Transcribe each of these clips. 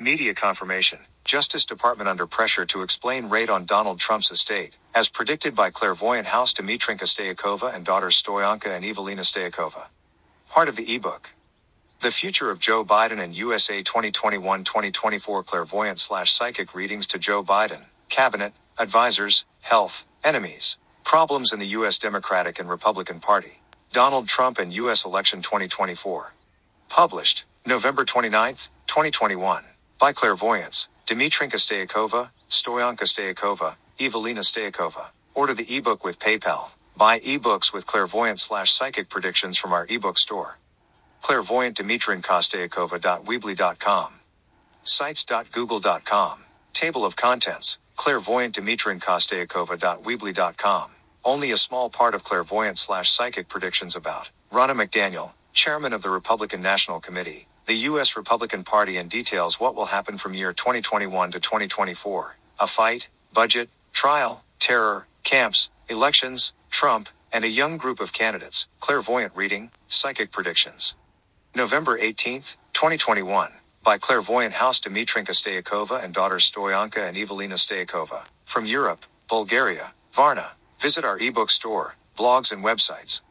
media confirmation. Justice Department under pressure to explain raid on Donald Trump's estate, as predicted by clairvoyant house Dimitrinka Staykova and daughters Stoyanka and Evelina Staykova. Part of the ebook. The future of Joe Biden and USA 2021-2024 clairvoyant slash psychic readings to Joe Biden, cabinet, advisors, health, enemies, problems in the U.S. Democratic and Republican Party, Donald Trump and U.S. election 2024. Published, November 29, 2021, by clairvoyance, Dimitrinka Staykova, Stoyanka Staykova, Evelina Staykova. Order the ebook with PayPal. Buy ebooks with clairvoyant slash psychic predictions from our ebook store. Clairvoyant Dimitrinka Sites.google.com. Table of contents. Clairvoyant Dimitrinka Only a small part of clairvoyant slash psychic predictions about Ronna McDaniel, chairman of the Republican National Committee, the U.S. Republican Party and details what will happen from year 2021 to 2024. A fight, budget, trial, terror, camps, elections, Trump, and a young group of candidates, clairvoyant reading, psychic predictions. November 18, 2021, by clairvoyant house Dimitrinka Staykova and daughters Stoyanka and Evelina Staykova, from Europe, Bulgaria, Varna. Visit our ebook store, blogs and websites.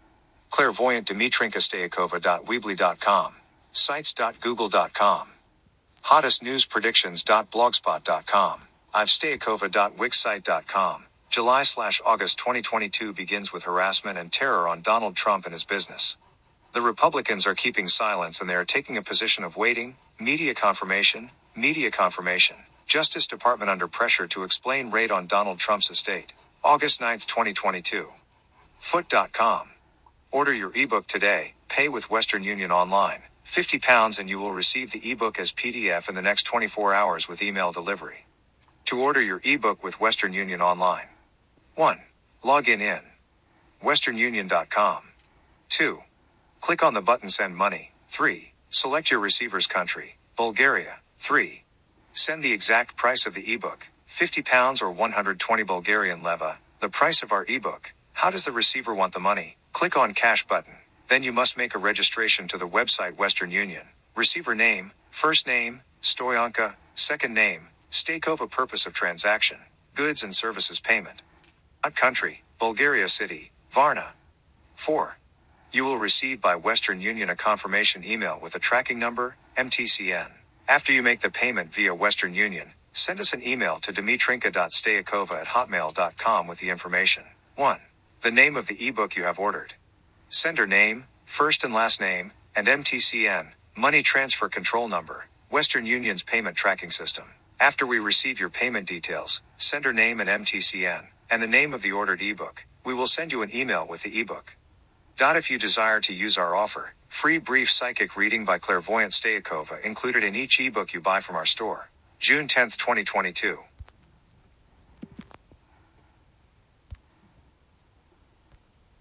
Clairvoyant Dimitrinka Staykova.weebly.com sites.google.com, hottestnewspredictions.blogspot.com, ivestayakova.wixsite.com. July slash August 2022 begins with harassment and terror on Donald Trump and his business. The Republicans are keeping silence and they are taking a position of waiting, media confirmation, media confirmation, Justice Department under pressure to explain raid on Donald Trump's estate. August 9, 2022. Foot.com. Order your ebook today, pay with Western Union online. 50 pounds and you will receive the ebook as PDF in the next 24 hours with email delivery. To order your ebook with Western Union online. 1. Login in. westernunion.com. 2. Click on the button send money. 3. Select your receiver's country, Bulgaria. 3. Send the exact price of the ebook, 50 pounds or 120 Bulgarian leva, the price of our ebook. How does the receiver want the money? Click on cash button. Then you must make a registration to the website Western Union. Receiver name, first name, Stoyanka, second name, Stakova purpose of transaction, goods and services payment. Country, Bulgaria city, Varna. 4. You will receive by Western Union a confirmation email with a tracking number, MTCN. After you make the payment via Western Union, send us an email to dmitrinka.stayakova at hotmail.com with the information. 1. The name of the ebook you have ordered. Sender name, first and last name, and MTCN, money transfer control number, Western Union's payment tracking system. After we receive your payment details, sender name and MTCN, and the name of the ordered ebook, we will send you an email with the ebook. Dot if you desire to use our offer, free brief psychic reading by clairvoyant Staykova included in each ebook you buy from our store. June 10, 2022.